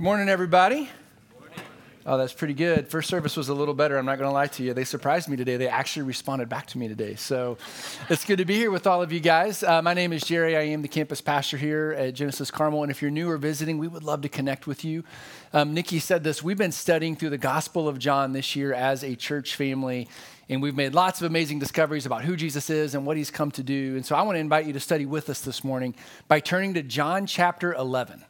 Good morning, everybody. Oh, that's pretty good. First service was a little better. I'm not going to lie to you. They surprised me today. They actually responded back to me today. So it's good to be here with all of you guys. Uh, my name is Jerry. I am the campus pastor here at Genesis Carmel. And if you're new or visiting, we would love to connect with you. Um, Nikki said this we've been studying through the Gospel of John this year as a church family. And we've made lots of amazing discoveries about who Jesus is and what he's come to do. And so I want to invite you to study with us this morning by turning to John chapter 11.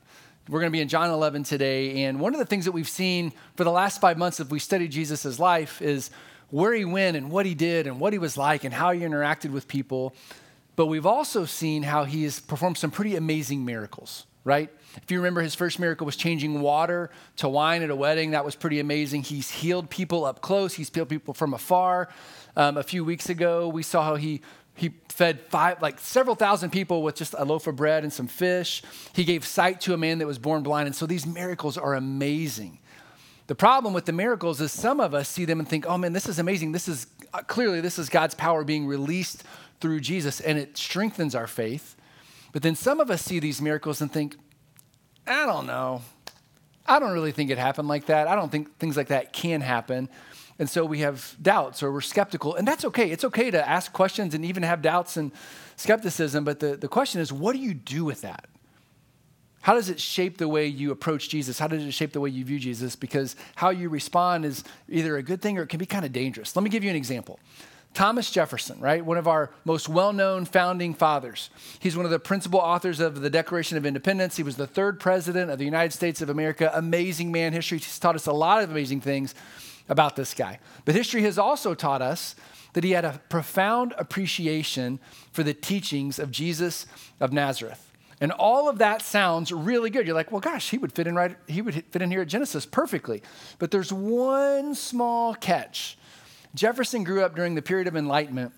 We're going to be in John 11 today. And one of the things that we've seen for the last five months, if we study Jesus' life, is where he went and what he did and what he was like and how he interacted with people. But we've also seen how he has performed some pretty amazing miracles, right? If you remember, his first miracle was changing water to wine at a wedding. That was pretty amazing. He's healed people up close, he's healed people from afar. Um, a few weeks ago, we saw how he he fed five, like several thousand people with just a loaf of bread and some fish. He gave sight to a man that was born blind. And so these miracles are amazing. The problem with the miracles is some of us see them and think, oh man, this is amazing. This is uh, clearly this is God's power being released through Jesus and it strengthens our faith. But then some of us see these miracles and think, I don't know. I don't really think it happened like that. I don't think things like that can happen. And so we have doubts or we're skeptical. And that's okay. It's okay to ask questions and even have doubts and skepticism. But the, the question is, what do you do with that? How does it shape the way you approach Jesus? How does it shape the way you view Jesus? Because how you respond is either a good thing or it can be kind of dangerous. Let me give you an example. Thomas Jefferson, right? One of our most well known founding fathers. He's one of the principal authors of the Declaration of Independence. He was the third president of the United States of America. Amazing man. History He's taught us a lot of amazing things about this guy. But history has also taught us that he had a profound appreciation for the teachings of Jesus of Nazareth. And all of that sounds really good. You're like, well, gosh, he would fit in right, he would fit in here at Genesis perfectly. But there's one small catch. Jefferson grew up during the period of enlightenment,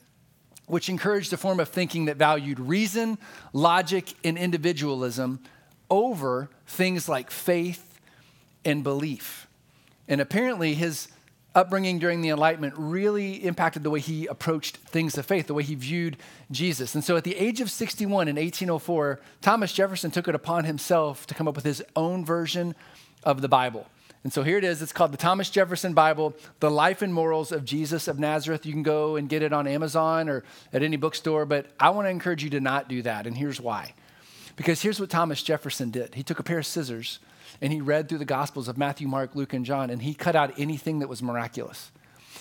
which encouraged a form of thinking that valued reason, logic, and individualism over things like faith and belief. And apparently, his upbringing during the Enlightenment really impacted the way he approached things of faith, the way he viewed Jesus. And so at the age of 61 in 1804, Thomas Jefferson took it upon himself to come up with his own version of the Bible. And so here it is. It's called the Thomas Jefferson Bible, The Life and Morals of Jesus of Nazareth. You can go and get it on Amazon or at any bookstore, but I want to encourage you to not do that. And here's why. Because here's what Thomas Jefferson did he took a pair of scissors and he read through the Gospels of Matthew, Mark, Luke, and John, and he cut out anything that was miraculous.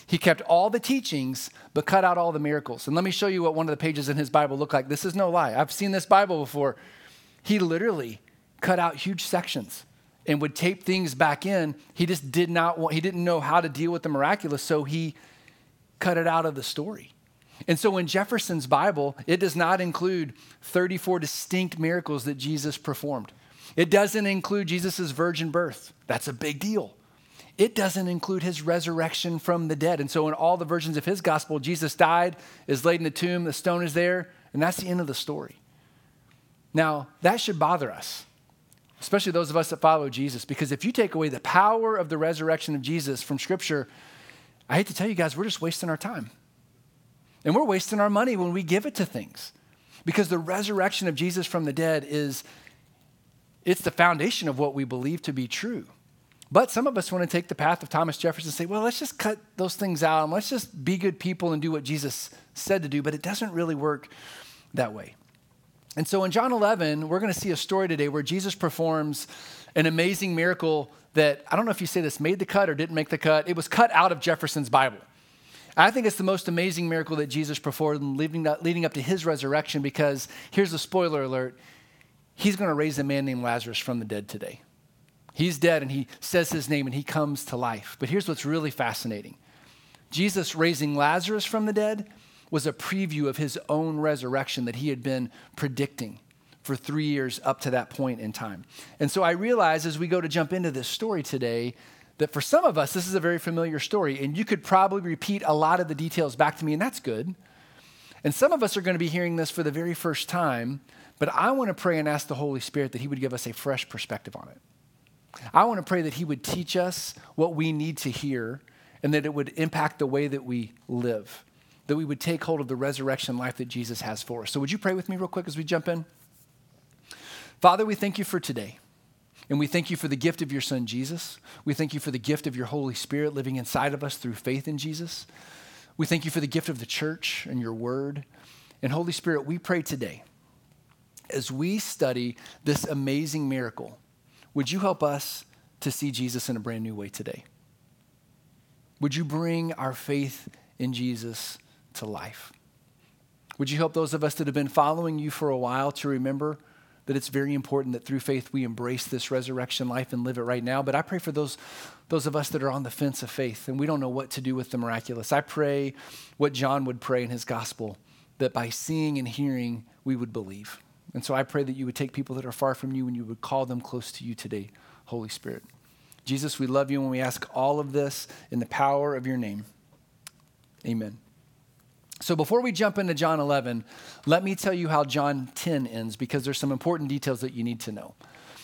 He kept all the teachings, but cut out all the miracles. And let me show you what one of the pages in his Bible looked like. This is no lie. I've seen this Bible before. He literally cut out huge sections and would tape things back in. He just did not want, he didn't know how to deal with the miraculous, so he cut it out of the story. And so in Jefferson's Bible, it does not include 34 distinct miracles that Jesus performed. It doesn't include Jesus' virgin birth. That's a big deal. It doesn't include his resurrection from the dead. And so, in all the versions of his gospel, Jesus died, is laid in the tomb, the stone is there, and that's the end of the story. Now, that should bother us, especially those of us that follow Jesus, because if you take away the power of the resurrection of Jesus from Scripture, I hate to tell you guys, we're just wasting our time. And we're wasting our money when we give it to things. Because the resurrection of Jesus from the dead is it's the foundation of what we believe to be true. But some of us want to take the path of Thomas Jefferson and say, well, let's just cut those things out and let's just be good people and do what Jesus said to do. But it doesn't really work that way. And so in John 11, we're going to see a story today where Jesus performs an amazing miracle that, I don't know if you say this made the cut or didn't make the cut. It was cut out of Jefferson's Bible. I think it's the most amazing miracle that Jesus performed leading up, to his resurrection because here's the spoiler alert he's going to raise a man named Lazarus from the dead today. He's dead and he says his name and he comes to life. But here's what's really fascinating Jesus raising Lazarus from the dead was a preview of his own resurrection that he had been predicting for three years up to that point in time. And so I realize as we go to jump into this story today that for some of us, this is a very familiar story, and you could probably repeat a lot of the details back to me, and that's good. And some of us are going to be hearing this for the very first time, but I want to pray and ask the Holy Spirit that He would give us a fresh perspective on it. I want to pray that He would teach us what we need to hear and that it would impact the way that we live, that we would take hold of the resurrection life that Jesus has for us. So, would you pray with me real quick as we jump in? Father, we thank you for today. And we thank you for the gift of your son, Jesus. We thank you for the gift of your Holy Spirit living inside of us through faith in Jesus. We thank you for the gift of the church and your word. And Holy Spirit, we pray today as we study this amazing miracle, would you help us to see Jesus in a brand new way today? Would you bring our faith in Jesus to life? Would you help those of us that have been following you for a while to remember that it's very important that through faith we embrace this resurrection life and live it right now? But I pray for those, those of us that are on the fence of faith and we don't know what to do with the miraculous. I pray what John would pray in his gospel that by seeing and hearing we would believe. And so I pray that you would take people that are far from you and you would call them close to you today, Holy Spirit. Jesus, we love you and we ask all of this in the power of your name. Amen. So before we jump into John 11, let me tell you how John 10 ends because there's some important details that you need to know.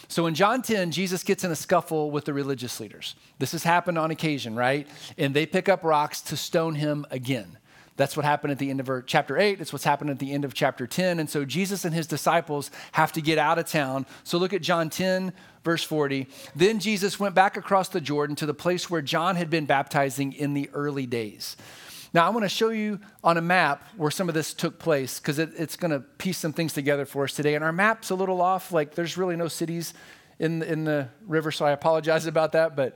So in John 10, Jesus gets in a scuffle with the religious leaders. This has happened on occasion, right? And they pick up rocks to stone him again. That's what happened at the end of chapter 8. It's what's happened at the end of chapter 10. And so Jesus and his disciples have to get out of town. So look at John 10, verse 40. Then Jesus went back across the Jordan to the place where John had been baptizing in the early days. Now, I want to show you on a map where some of this took place because it, it's going to piece some things together for us today. And our map's a little off. Like, there's really no cities in, in the river, so I apologize about that. But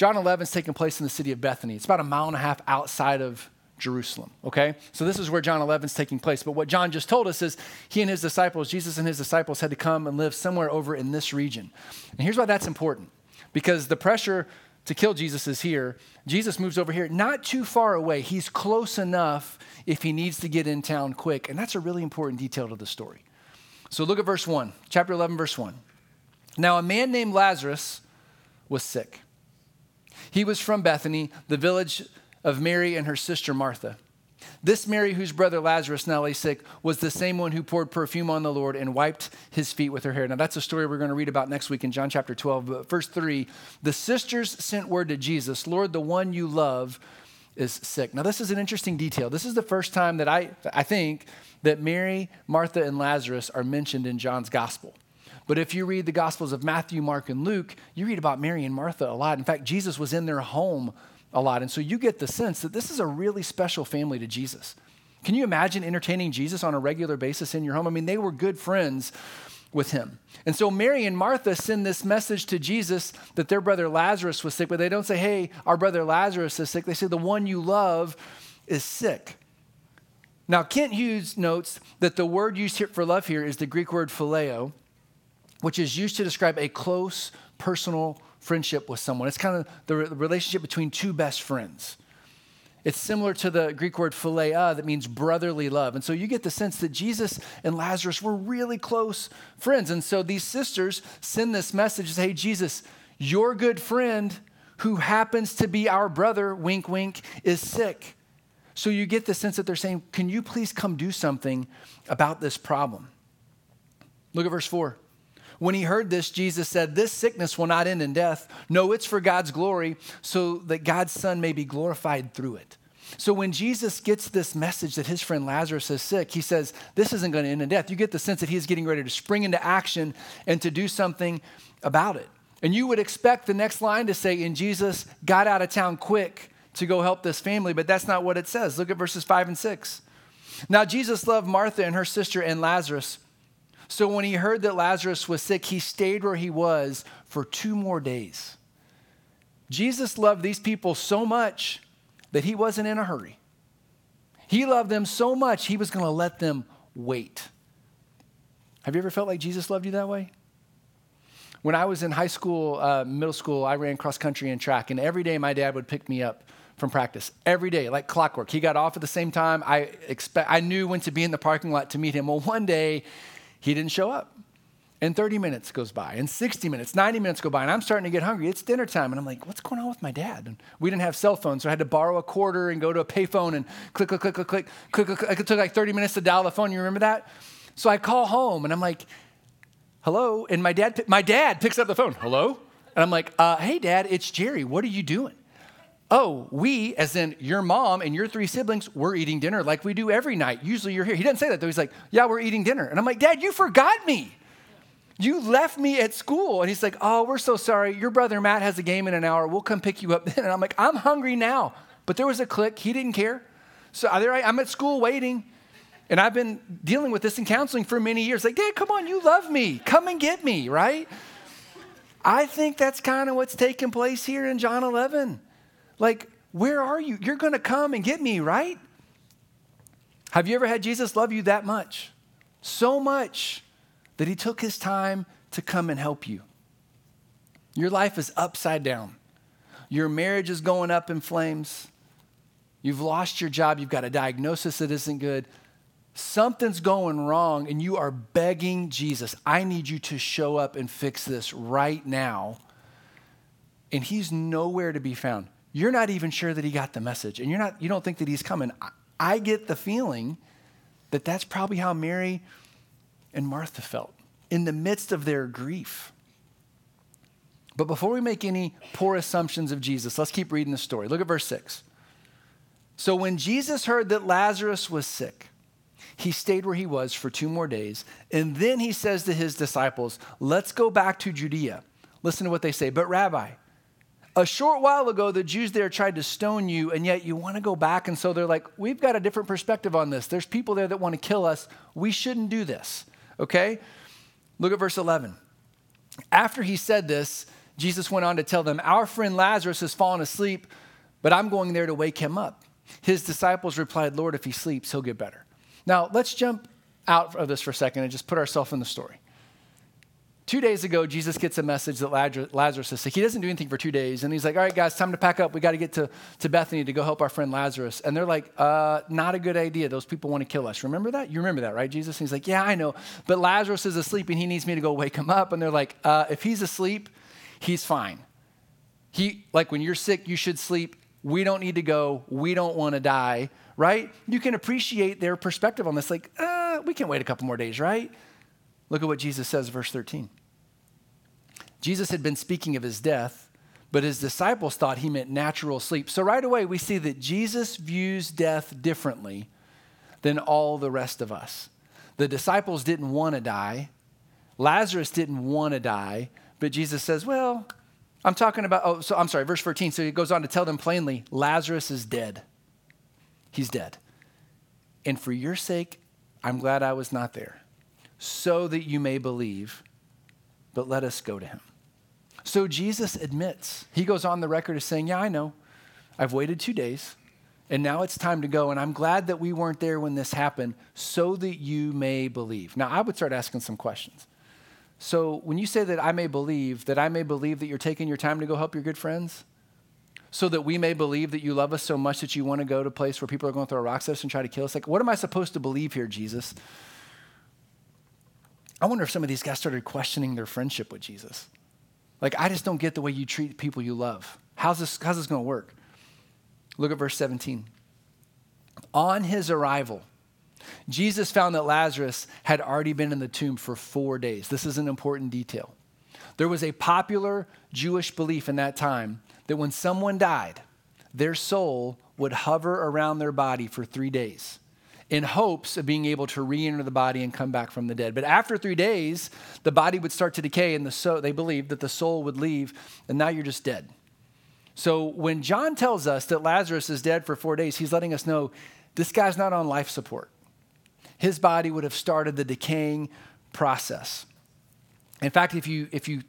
John 11 is taking place in the city of Bethany. It's about a mile and a half outside of Jerusalem, okay? So this is where John 11 is taking place. But what John just told us is he and his disciples, Jesus and his disciples, had to come and live somewhere over in this region. And here's why that's important because the pressure to kill Jesus is here. Jesus moves over here, not too far away. He's close enough if he needs to get in town quick. And that's a really important detail to the story. So look at verse 1, chapter 11, verse 1. Now, a man named Lazarus was sick. He was from Bethany, the village of Mary and her sister Martha. This Mary, whose brother Lazarus now lay sick, was the same one who poured perfume on the Lord and wiped his feet with her hair. Now, that's a story we're going to read about next week in John chapter 12. But verse 3 the sisters sent word to Jesus, Lord, the one you love is sick. Now, this is an interesting detail. This is the first time that I, I think that Mary, Martha, and Lazarus are mentioned in John's gospel. But if you read the Gospels of Matthew, Mark, and Luke, you read about Mary and Martha a lot. In fact, Jesus was in their home a lot. And so you get the sense that this is a really special family to Jesus. Can you imagine entertaining Jesus on a regular basis in your home? I mean, they were good friends with him. And so Mary and Martha send this message to Jesus that their brother Lazarus was sick, but they don't say, hey, our brother Lazarus is sick. They say, the one you love is sick. Now, Kent Hughes notes that the word used here for love here is the Greek word phileo, which is used to describe a close personal friendship with someone. It's kind of the relationship between two best friends. It's similar to the Greek word philia that means brotherly love. And so you get the sense that Jesus and Lazarus were really close friends. And so these sisters send this message say, Hey, Jesus, your good friend who happens to be our brother, wink, wink, is sick. So you get the sense that they're saying, Can you please come do something about this problem? Look at verse 4. When he heard this, Jesus said, This sickness will not end in death. No, it's for God's glory, so that God's Son may be glorified through it. So when Jesus gets this message that his friend Lazarus is sick, he says, This isn't going to end in death. You get the sense that he's getting ready to spring into action and to do something about it. And you would expect the next line to say, And Jesus got out of town quick to go help this family, but that's not what it says. Look at verses five and six. Now, Jesus loved Martha and her sister and Lazarus. So when he heard that Lazarus was sick, he stayed where he was for two more days. Jesus loved these people so much that he wasn't in a hurry. He loved them so much, he was going to let them wait. Have you ever felt like Jesus loved you that way? When I was in high school, uh, middle school, I ran cross country and track, and every day my dad would pick me up from practice every day, like clockwork. He got off at the same time. I expect I knew when to be in the parking lot to meet him. Well, one day he didn't show up. And 30 minutes goes by, and 60 minutes, 90 minutes go by, and I'm starting to get hungry. It's dinner time, and I'm like, what's going on with my dad? And we didn't have cell phones, so I had to borrow a quarter and go to a payphone and click, click, click, click, click, click, click. It took like 30 minutes to dial the phone. You remember that? So I call home, and I'm like, hello? And my dad, my dad picks up the phone. Hello? And I'm like, uh, hey, dad, it's Jerry. What are you doing? Oh, we, as in your mom and your three siblings, we're eating dinner like we do every night. Usually you're here. He doesn't say that though. He's like, yeah, we're eating dinner. And I'm like, Dad, you forgot me. You left me at school. And he's like, Oh, we're so sorry. Your brother Matt has a game in an hour. We'll come pick you up then. And I'm like, I'm hungry now. But there was a click. He didn't care. So there I, I'm at school waiting. And I've been dealing with this in counseling for many years. Like, Dad, come on, you love me. Come and get me, right? I think that's kind of what's taking place here in John 11. Like, where are you? You're going to come and get me, right? Have you ever had Jesus love you that much? So much that he took his time to come and help you. Your life is upside down. Your marriage is going up in flames. You've lost your job. You've got a diagnosis that isn't good something's going wrong and you are begging Jesus, I need you to show up and fix this right now. And he's nowhere to be found. You're not even sure that he got the message and you're not you don't think that he's coming. I get the feeling that that's probably how Mary and Martha felt in the midst of their grief. But before we make any poor assumptions of Jesus, let's keep reading the story. Look at verse 6. So when Jesus heard that Lazarus was sick, he stayed where he was for two more days. And then he says to his disciples, Let's go back to Judea. Listen to what they say. But, Rabbi, a short while ago, the Jews there tried to stone you, and yet you want to go back. And so they're like, We've got a different perspective on this. There's people there that want to kill us. We shouldn't do this. Okay? Look at verse 11. After he said this, Jesus went on to tell them, Our friend Lazarus has fallen asleep, but I'm going there to wake him up. His disciples replied, Lord, if he sleeps, he'll get better. Now, let's jump out of this for a second and just put ourselves in the story. Two days ago, Jesus gets a message that Lazarus is sick. He doesn't do anything for two days. And he's like, All right, guys, time to pack up. We got to get to, to Bethany to go help our friend Lazarus. And they're like, uh, Not a good idea. Those people want to kill us. Remember that? You remember that, right, Jesus? And he's like, Yeah, I know. But Lazarus is asleep and he needs me to go wake him up. And they're like, uh, If he's asleep, he's fine. He, like, when you're sick, you should sleep. We don't need to go. We don't want to die right? You can appreciate their perspective on this. Like, uh, we can wait a couple more days, right? Look at what Jesus says, verse 13. Jesus had been speaking of his death, but his disciples thought he meant natural sleep. So right away, we see that Jesus views death differently than all the rest of us. The disciples didn't want to die, Lazarus didn't want to die, but Jesus says, Well, I'm talking about, oh, so I'm sorry, verse 14. So he goes on to tell them plainly Lazarus is dead. He's dead. And for your sake, I'm glad I was not there, so that you may believe, but let us go to him. So Jesus admits, he goes on the record as saying, Yeah, I know. I've waited two days, and now it's time to go. And I'm glad that we weren't there when this happened, so that you may believe. Now, I would start asking some questions. So, when you say that I may believe, that I may believe that you're taking your time to go help your good friends, so that we may believe that you love us so much that you want to go to a place where people are going to throw rocks at us and try to kill us? Like, what am I supposed to believe here, Jesus? I wonder if some of these guys started questioning their friendship with Jesus. Like, I just don't get the way you treat people you love. How's this, how's this going to work? Look at verse 17. On his arrival, Jesus found that Lazarus had already been in the tomb for four days. This is an important detail. There was a popular Jewish belief in that time that when someone died, their soul would hover around their body for three days in hopes of being able to re enter the body and come back from the dead. But after three days, the body would start to decay, and the soul, they believed that the soul would leave, and now you're just dead. So when John tells us that Lazarus is dead for four days, he's letting us know this guy's not on life support. His body would have started the decaying process. In fact, if you, if you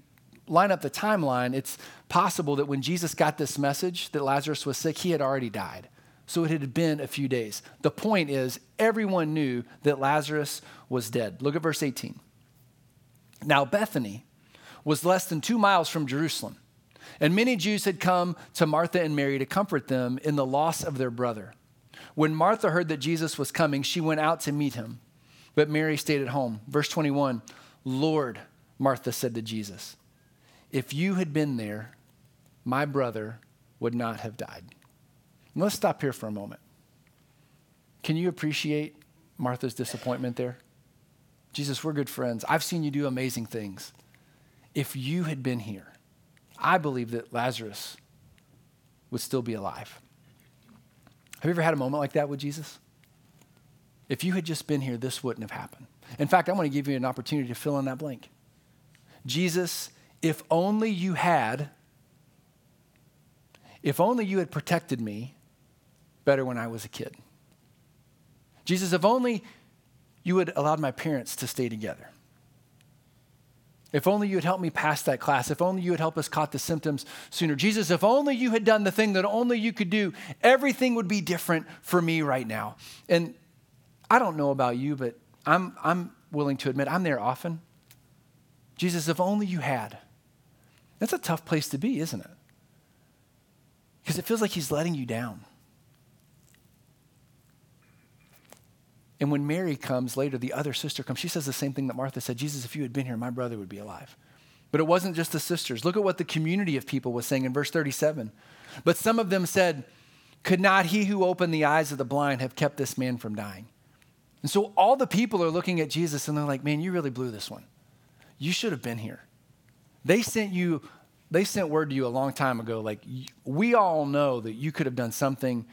line up the timeline, it's possible that when Jesus got this message that Lazarus was sick, he had already died. So it had been a few days. The point is, everyone knew that Lazarus was dead. Look at verse 18. Now, Bethany was less than two miles from Jerusalem, and many Jews had come to Martha and Mary to comfort them in the loss of their brother. When Martha heard that Jesus was coming, she went out to meet him, but Mary stayed at home. Verse 21 Lord, Martha said to Jesus, if you had been there, my brother would not have died. And let's stop here for a moment. Can you appreciate Martha's disappointment there? Jesus, we're good friends. I've seen you do amazing things. If you had been here, I believe that Lazarus would still be alive. Have you ever had a moment like that with Jesus? If you had just been here, this wouldn't have happened. In fact, I want to give you an opportunity to fill in that blank. Jesus, if only you had, if only you had protected me better when I was a kid. Jesus, if only you had allowed my parents to stay together. If only you had helped me pass that class. If only you had helped us caught the symptoms sooner. Jesus, if only you had done the thing that only you could do, everything would be different for me right now. And I don't know about you, but I'm, I'm willing to admit I'm there often. Jesus, if only you had. That's a tough place to be, isn't it? Because it feels like he's letting you down. And when Mary comes later, the other sister comes, she says the same thing that Martha said Jesus, if you had been here, my brother would be alive. But it wasn't just the sisters. Look at what the community of people was saying in verse 37. But some of them said, Could not he who opened the eyes of the blind have kept this man from dying? And so all the people are looking at Jesus and they're like, Man, you really blew this one. You should have been here. They sent you, they sent word to you a long time ago, like, we all know that you could have done something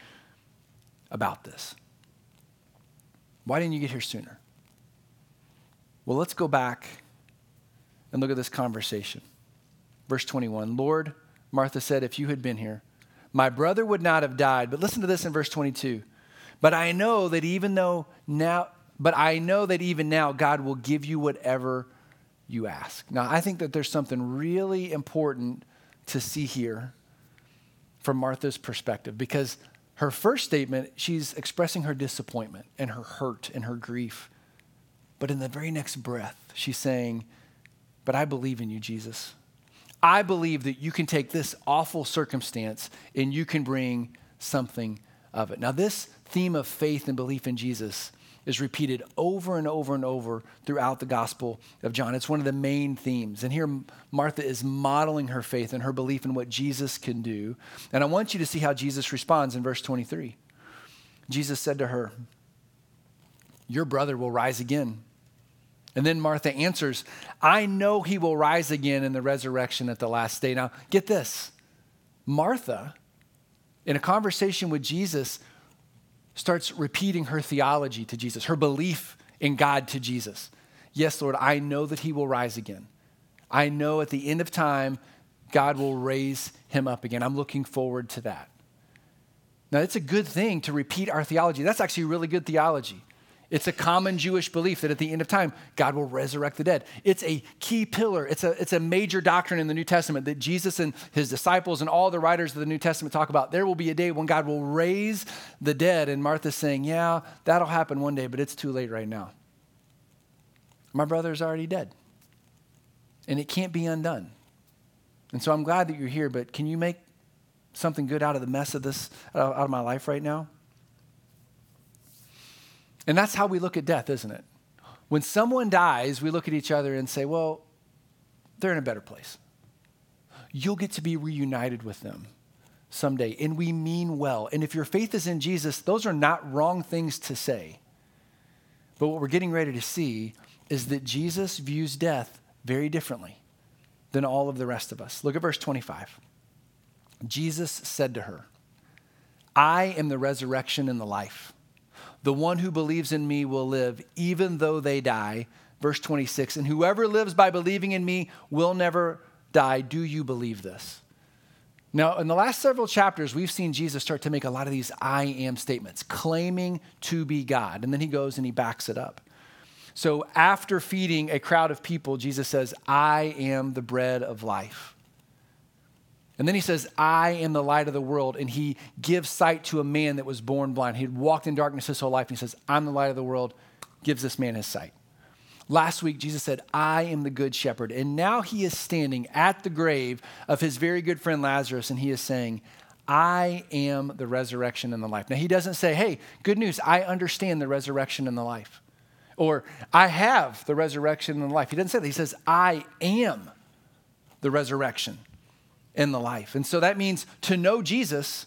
about this. Why didn't you get here sooner? Well, let's go back and look at this conversation. Verse 21 Lord, Martha said, if you had been here, my brother would not have died. But listen to this in verse 22. But I know that even though now, but I know that even now God will give you whatever you ask. Now, I think that there's something really important to see here from Martha's perspective because her first statement, she's expressing her disappointment and her hurt and her grief. But in the very next breath, she's saying, But I believe in you, Jesus. I believe that you can take this awful circumstance and you can bring something of it. Now, this theme of faith and belief in Jesus is repeated over and over and over throughout the Gospel of John. It's one of the main themes. And here, Martha is modeling her faith and her belief in what Jesus can do. And I want you to see how Jesus responds in verse 23. Jesus said to her, Your brother will rise again. And then Martha answers, I know he will rise again in the resurrection at the last day. Now, get this Martha, in a conversation with Jesus, starts repeating her theology to Jesus, her belief in God to Jesus. Yes, Lord, I know that he will rise again. I know at the end of time, God will raise him up again. I'm looking forward to that. Now, it's a good thing to repeat our theology. That's actually really good theology. It's a common Jewish belief that at the end of time, God will resurrect the dead. It's a key pillar. It's a, it's a major doctrine in the New Testament that Jesus and his disciples and all the writers of the New Testament talk about. There will be a day when God will raise the dead. And Martha's saying, Yeah, that'll happen one day, but it's too late right now. My brother's already dead. And it can't be undone. And so I'm glad that you're here, but can you make something good out of the mess of this, out of my life right now? And that's how we look at death, isn't it? When someone dies, we look at each other and say, well, they're in a better place. You'll get to be reunited with them someday. And we mean well. And if your faith is in Jesus, those are not wrong things to say. But what we're getting ready to see is that Jesus views death very differently than all of the rest of us. Look at verse 25. Jesus said to her, I am the resurrection and the life. The one who believes in me will live even though they die. Verse 26 And whoever lives by believing in me will never die. Do you believe this? Now, in the last several chapters, we've seen Jesus start to make a lot of these I am statements, claiming to be God. And then he goes and he backs it up. So, after feeding a crowd of people, Jesus says, I am the bread of life. And then he says, I am the light of the world. And he gives sight to a man that was born blind. He had walked in darkness his whole life. And he says, I'm the light of the world, gives this man his sight. Last week, Jesus said, I am the good shepherd. And now he is standing at the grave of his very good friend Lazarus, and he is saying, I am the resurrection and the life. Now, he doesn't say, Hey, good news, I understand the resurrection and the life. Or, I have the resurrection and the life. He doesn't say that. He says, I am the resurrection in the life. And so that means to know Jesus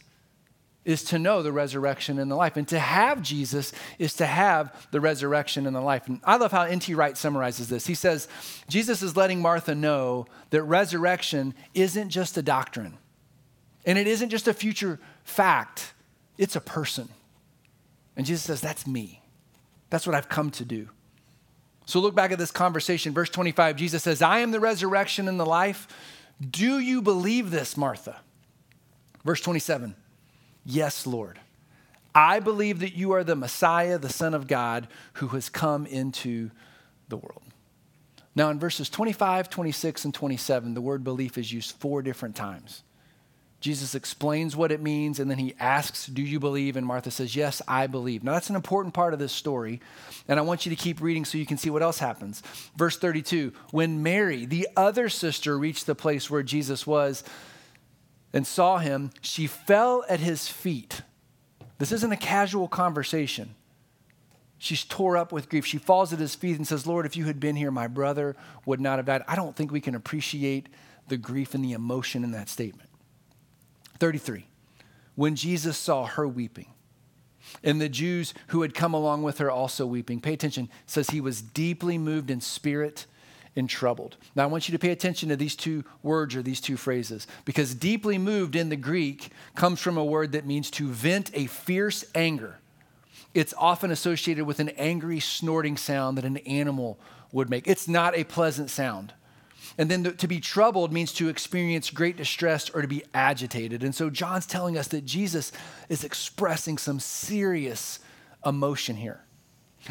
is to know the resurrection and the life. And to have Jesus is to have the resurrection and the life. And I love how N.T. Wright summarizes this. He says, Jesus is letting Martha know that resurrection isn't just a doctrine, and it isn't just a future fact, it's a person. And Jesus says, That's me. That's what I've come to do. So look back at this conversation. Verse 25, Jesus says, I am the resurrection and the life. Do you believe this, Martha? Verse 27, Yes, Lord. I believe that you are the Messiah, the Son of God, who has come into the world. Now, in verses 25, 26, and 27, the word belief is used four different times. Jesus explains what it means, and then he asks, Do you believe? And Martha says, Yes, I believe. Now, that's an important part of this story, and I want you to keep reading so you can see what else happens. Verse 32 When Mary, the other sister, reached the place where Jesus was and saw him, she fell at his feet. This isn't a casual conversation. She's tore up with grief. She falls at his feet and says, Lord, if you had been here, my brother would not have died. I don't think we can appreciate the grief and the emotion in that statement. 33. When Jesus saw her weeping, and the Jews who had come along with her also weeping, pay attention, says he was deeply moved in spirit and troubled. Now, I want you to pay attention to these two words or these two phrases because deeply moved in the Greek comes from a word that means to vent a fierce anger. It's often associated with an angry, snorting sound that an animal would make. It's not a pleasant sound. And then to be troubled means to experience great distress or to be agitated. And so John's telling us that Jesus is expressing some serious emotion here.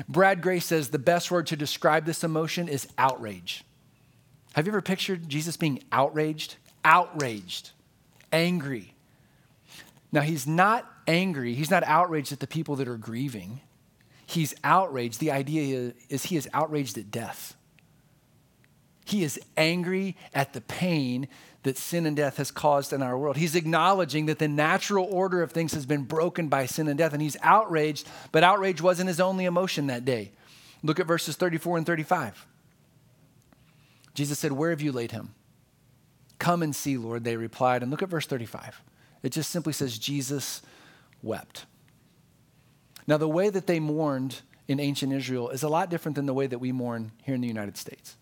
Brad Gray says the best word to describe this emotion is outrage. Have you ever pictured Jesus being outraged? Outraged, angry. Now, he's not angry, he's not outraged at the people that are grieving. He's outraged. The idea is he is outraged at death. He is angry at the pain that sin and death has caused in our world. He's acknowledging that the natural order of things has been broken by sin and death, and he's outraged, but outrage wasn't his only emotion that day. Look at verses 34 and 35. Jesus said, Where have you laid him? Come and see, Lord, they replied. And look at verse 35. It just simply says, Jesus wept. Now, the way that they mourned in ancient Israel is a lot different than the way that we mourn here in the United States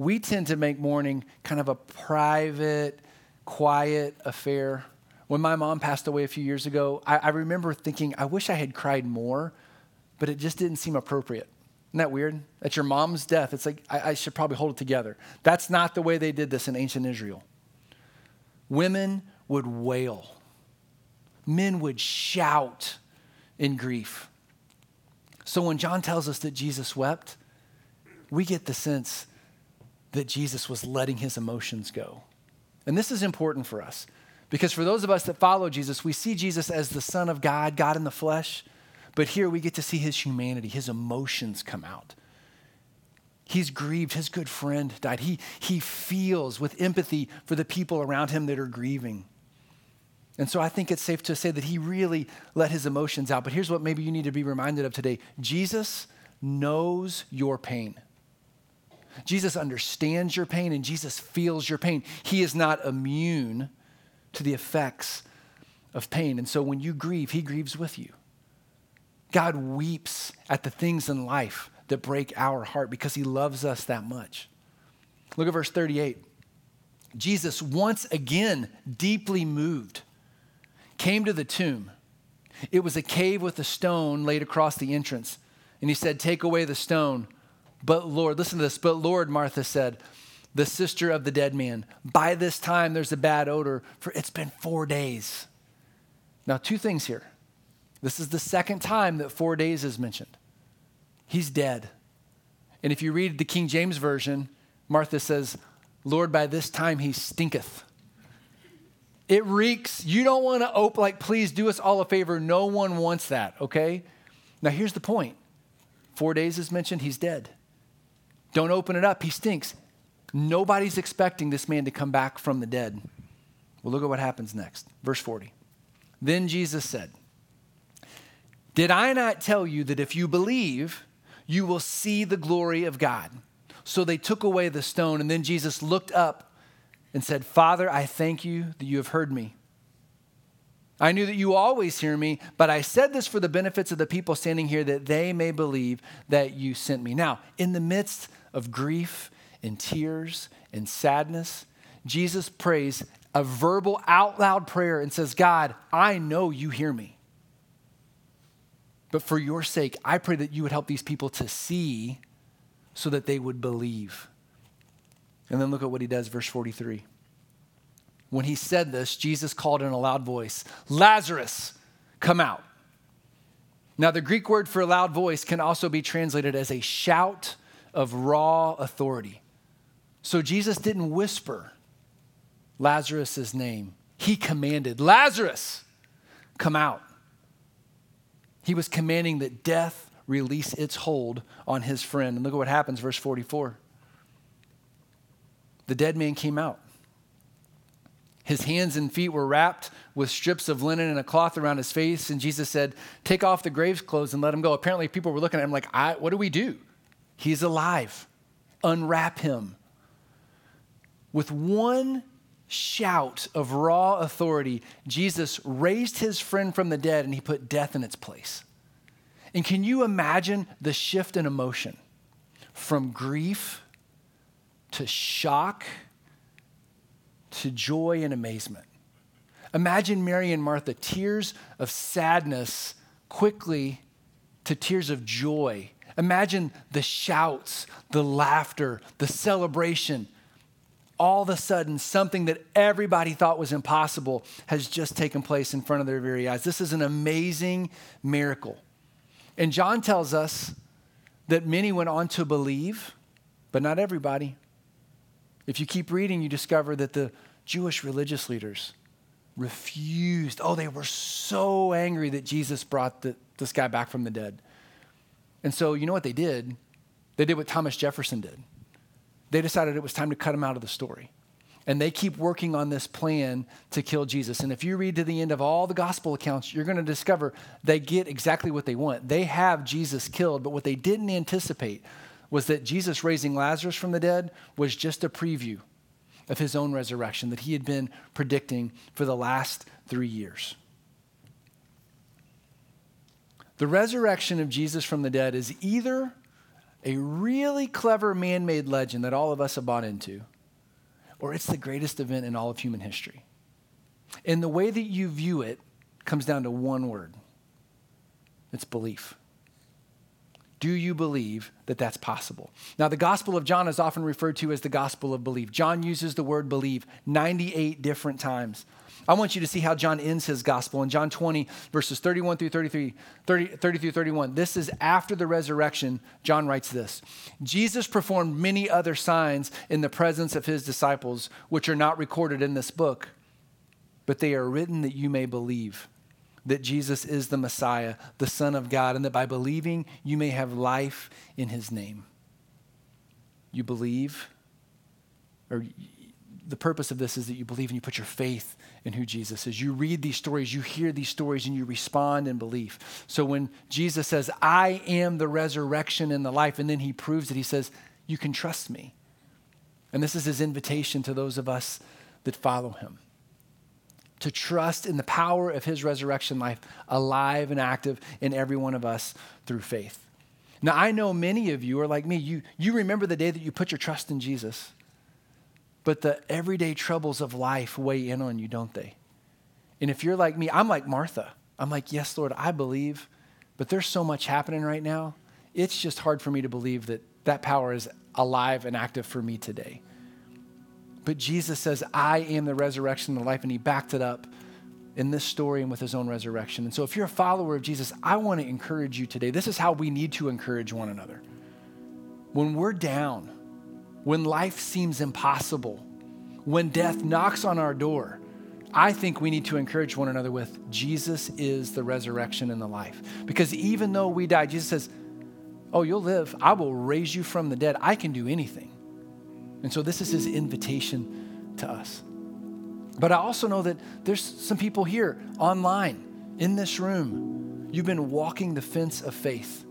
we tend to make mourning kind of a private, quiet affair. When my mom passed away a few years ago, I, I remember thinking, I wish I had cried more, but it just didn't seem appropriate. Isn't that weird? At your mom's death, it's like, I, I should probably hold it together. That's not the way they did this in ancient Israel. Women would wail, men would shout in grief. So when John tells us that Jesus wept, we get the sense that Jesus was letting his emotions go. And this is important for us because for those of us that follow Jesus, we see Jesus as the Son of God, God in the flesh. But here we get to see his humanity, his emotions come out. He's grieved. His good friend died. He, he feels with empathy for the people around him that are grieving. And so I think it's safe to say that he really let his emotions out. But here's what maybe you need to be reminded of today Jesus knows your pain. Jesus understands your pain and Jesus feels your pain. He is not immune to the effects of pain. And so when you grieve, He grieves with you. God weeps at the things in life that break our heart because He loves us that much. Look at verse 38. Jesus, once again deeply moved, came to the tomb. It was a cave with a stone laid across the entrance. And he said, Take away the stone. But Lord, listen to this. But Lord, Martha said, the sister of the dead man, by this time there's a bad odor, for it's been four days. Now, two things here. This is the second time that four days is mentioned. He's dead. And if you read the King James Version, Martha says, Lord, by this time he stinketh. It reeks. You don't want to open, like, please do us all a favor. No one wants that, okay? Now, here's the point four days is mentioned, he's dead. Don't open it up. He stinks. Nobody's expecting this man to come back from the dead. Well, look at what happens next. Verse 40. Then Jesus said, Did I not tell you that if you believe, you will see the glory of God? So they took away the stone, and then Jesus looked up and said, Father, I thank you that you have heard me. I knew that you always hear me, but I said this for the benefits of the people standing here that they may believe that you sent me. Now, in the midst of grief and tears and sadness, Jesus prays a verbal, out loud prayer and says, God, I know you hear me. But for your sake, I pray that you would help these people to see so that they would believe. And then look at what he does, verse 43. When he said this, Jesus called in a loud voice, Lazarus, come out. Now, the Greek word for a loud voice can also be translated as a shout of raw authority. So Jesus didn't whisper Lazarus' name, he commanded, Lazarus, come out. He was commanding that death release its hold on his friend. And look at what happens, verse 44. The dead man came out. His hands and feet were wrapped with strips of linen and a cloth around his face. And Jesus said, Take off the grave clothes and let him go. Apparently, people were looking at him like, What do we do? He's alive. Unwrap him. With one shout of raw authority, Jesus raised his friend from the dead and he put death in its place. And can you imagine the shift in emotion from grief to shock to joy and amazement? Imagine Mary and Martha, tears of sadness quickly to tears of joy. Imagine the shouts, the laughter, the celebration all of a sudden, something that everybody thought was impossible has just taken place in front of their very eyes. This is an amazing miracle. And John tells us that many went on to believe, but not everybody. If you keep reading, you discover that the Jewish religious leaders refused. Oh, they were so angry that Jesus brought the, this guy back from the dead. And so, you know what they did? They did what Thomas Jefferson did they decided it was time to cut him out of the story. And they keep working on this plan to kill Jesus. And if you read to the end of all the gospel accounts, you're going to discover they get exactly what they want. They have Jesus killed, but what they didn't anticipate was that Jesus raising Lazarus from the dead was just a preview of his own resurrection that he had been predicting for the last three years. The resurrection of Jesus from the dead is either a really clever man made legend that all of us have bought into, or it's the greatest event in all of human history. And the way that you view it comes down to one word it's belief. Do you believe that that's possible? Now, the Gospel of John is often referred to as the Gospel of Belief. John uses the word believe 98 different times. I want you to see how John ends his gospel in John 20, verses 31 through 33, 30, 30 through 31. This is after the resurrection. John writes this Jesus performed many other signs in the presence of his disciples, which are not recorded in this book, but they are written that you may believe that Jesus is the Messiah, the Son of God, and that by believing you may have life in his name. You believe, or the purpose of this is that you believe and you put your faith in who Jesus is. You read these stories, you hear these stories, and you respond in belief. So when Jesus says, I am the resurrection and the life, and then he proves it, he says, You can trust me. And this is his invitation to those of us that follow him to trust in the power of his resurrection life, alive and active in every one of us through faith. Now, I know many of you are like me. You, you remember the day that you put your trust in Jesus. But the everyday troubles of life weigh in on you, don't they? And if you're like me, I'm like Martha. I'm like, yes, Lord, I believe, but there's so much happening right now. It's just hard for me to believe that that power is alive and active for me today. But Jesus says, I am the resurrection and the life, and he backed it up in this story and with his own resurrection. And so, if you're a follower of Jesus, I want to encourage you today. This is how we need to encourage one another. When we're down, when life seems impossible, when death knocks on our door, I think we need to encourage one another with Jesus is the resurrection and the life. Because even though we die, Jesus says, Oh, you'll live. I will raise you from the dead. I can do anything. And so this is his invitation to us. But I also know that there's some people here online in this room. You've been walking the fence of faith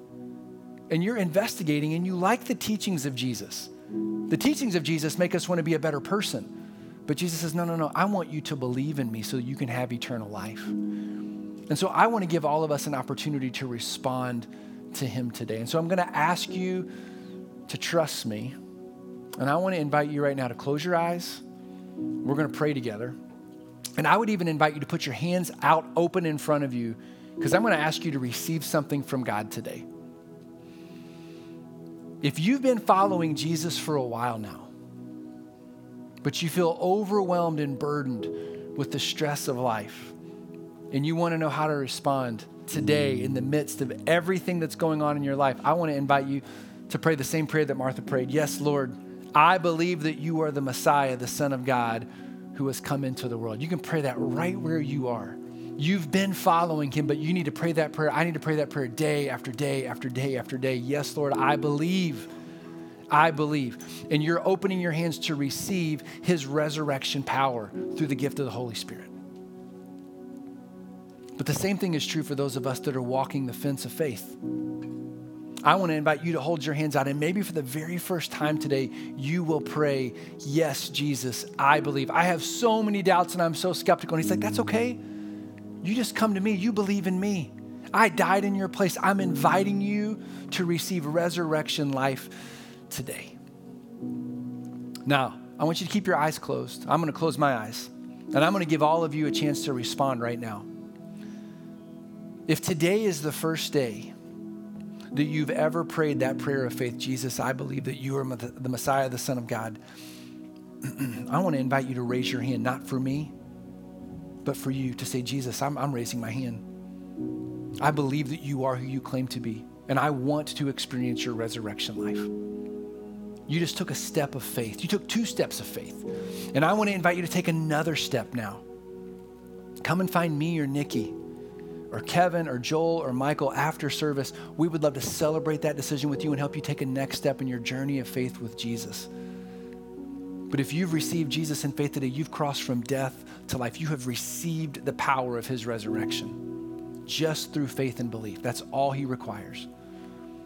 and you're investigating and you like the teachings of Jesus. The teachings of Jesus make us want to be a better person. But Jesus says, No, no, no, I want you to believe in me so you can have eternal life. And so I want to give all of us an opportunity to respond to him today. And so I'm going to ask you to trust me. And I want to invite you right now to close your eyes. We're going to pray together. And I would even invite you to put your hands out open in front of you because I'm going to ask you to receive something from God today. If you've been following Jesus for a while now, but you feel overwhelmed and burdened with the stress of life, and you want to know how to respond today in the midst of everything that's going on in your life, I want to invite you to pray the same prayer that Martha prayed. Yes, Lord, I believe that you are the Messiah, the Son of God, who has come into the world. You can pray that right where you are. You've been following him, but you need to pray that prayer. I need to pray that prayer day after day after day after day. Yes, Lord, I believe. I believe. And you're opening your hands to receive his resurrection power through the gift of the Holy Spirit. But the same thing is true for those of us that are walking the fence of faith. I want to invite you to hold your hands out, and maybe for the very first time today, you will pray, Yes, Jesus, I believe. I have so many doubts and I'm so skeptical. And He's like, That's okay. You just come to me. You believe in me. I died in your place. I'm inviting you to receive resurrection life today. Now, I want you to keep your eyes closed. I'm going to close my eyes, and I'm going to give all of you a chance to respond right now. If today is the first day that you've ever prayed that prayer of faith, Jesus, I believe that you are the Messiah, the Son of God, I want to invite you to raise your hand, not for me, but for you to say, Jesus, I'm, I'm raising my hand. I believe that you are who you claim to be, and I want to experience your resurrection life. You just took a step of faith. You took two steps of faith. And I want to invite you to take another step now. Come and find me or Nikki or Kevin or Joel or Michael after service, we would love to celebrate that decision with you and help you take a next step in your journey of faith with Jesus. But if you've received Jesus in faith today, you've crossed from death to life. You have received the power of his resurrection just through faith and belief. That's all he requires.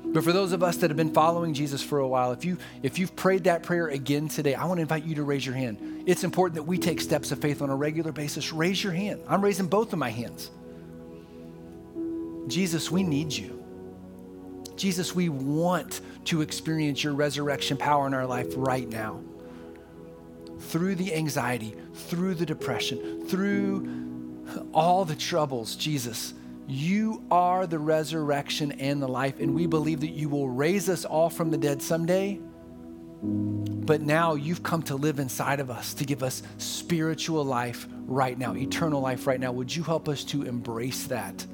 But for those of us that have been following Jesus for a while, if you if you've prayed that prayer again today, I want to invite you to raise your hand. It's important that we take steps of faith on a regular basis. Raise your hand. I'm raising both of my hands. Jesus, we need you. Jesus, we want to experience your resurrection power in our life right now. Through the anxiety, through the depression, through all the troubles, Jesus, you are the resurrection and the life, and we believe that you will raise us all from the dead someday. But now you've come to live inside of us to give us spiritual life right now, eternal life right now. Would you help us to embrace that?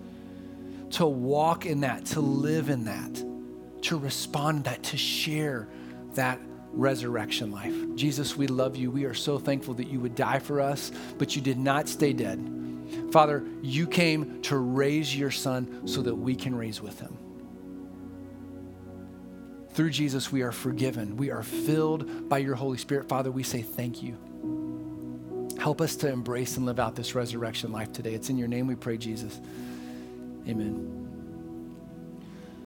to walk in that, to live in that, to respond to that, to share that resurrection life. Jesus, we love you. We are so thankful that you would die for us, but you did not stay dead. Father, you came to raise your son so that we can raise with him. Through Jesus, we are forgiven. We are filled by your Holy Spirit. Father, we say thank you. Help us to embrace and live out this resurrection life today. It's in your name we pray, Jesus. Amen.